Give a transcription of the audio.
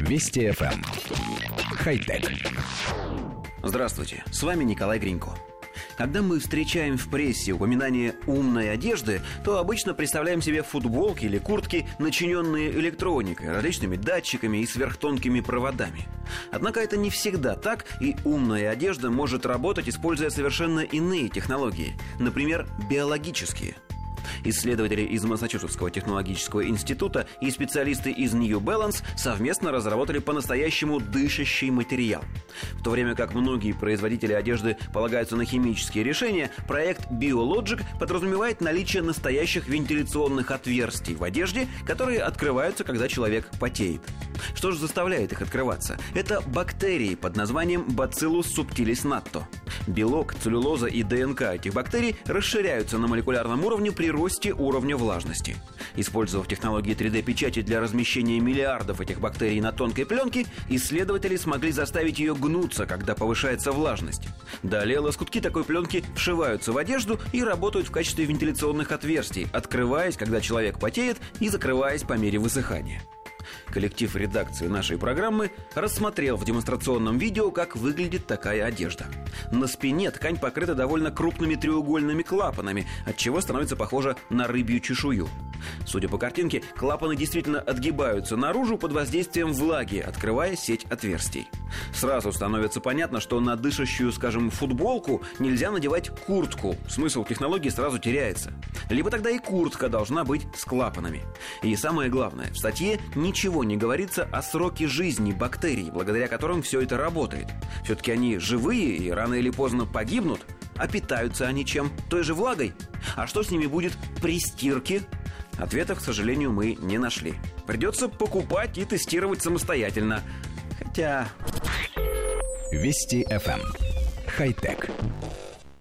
Вести FM. Эм. Хай-тек. Здравствуйте, с вами Николай Гринько. Когда мы встречаем в прессе упоминание умной одежды, то обычно представляем себе футболки или куртки, начиненные электроникой, различными датчиками и сверхтонкими проводами. Однако это не всегда так, и умная одежда может работать, используя совершенно иные технологии, например, биологические – Исследователи из Массачусетского технологического института и специалисты из New Balance совместно разработали по-настоящему дышащий материал. В то время как многие производители одежды полагаются на химические решения, проект BioLogic подразумевает наличие настоящих вентиляционных отверстий в одежде, которые открываются, когда человек потеет. Что же заставляет их открываться? Это бактерии под названием Bacillus subtilis natto. Белок, целлюлоза и ДНК этих бактерий расширяются на молекулярном уровне при росте уровня влажности. Использовав технологии 3D-печати для размещения миллиардов этих бактерий на тонкой пленке, исследователи смогли заставить ее гнуться, когда повышается влажность. Далее лоскутки такой пленки вшиваются в одежду и работают в качестве вентиляционных отверстий, открываясь, когда человек потеет, и закрываясь по мере высыхания. Коллектив редакции нашей программы рассмотрел в демонстрационном видео, как выглядит такая одежда. На спине ткань покрыта довольно крупными треугольными клапанами, от чего становится похожа на рыбью чешую. Судя по картинке, клапаны действительно отгибаются наружу под воздействием влаги, открывая сеть отверстий. Сразу становится понятно, что на дышащую, скажем, футболку нельзя надевать куртку. Смысл технологии сразу теряется. Либо тогда и куртка должна быть с клапанами. И самое главное, в статье ничего не говорится о сроке жизни бактерий, благодаря которым все это работает. Все-таки они живые и рано или поздно погибнут, а питаются они чем? Той же влагой? А что с ними будет при стирке? Ответов, к сожалению, мы не нашли. Придется покупать и тестировать самостоятельно. Хотя... Вести FM. Эм. Хай-тек.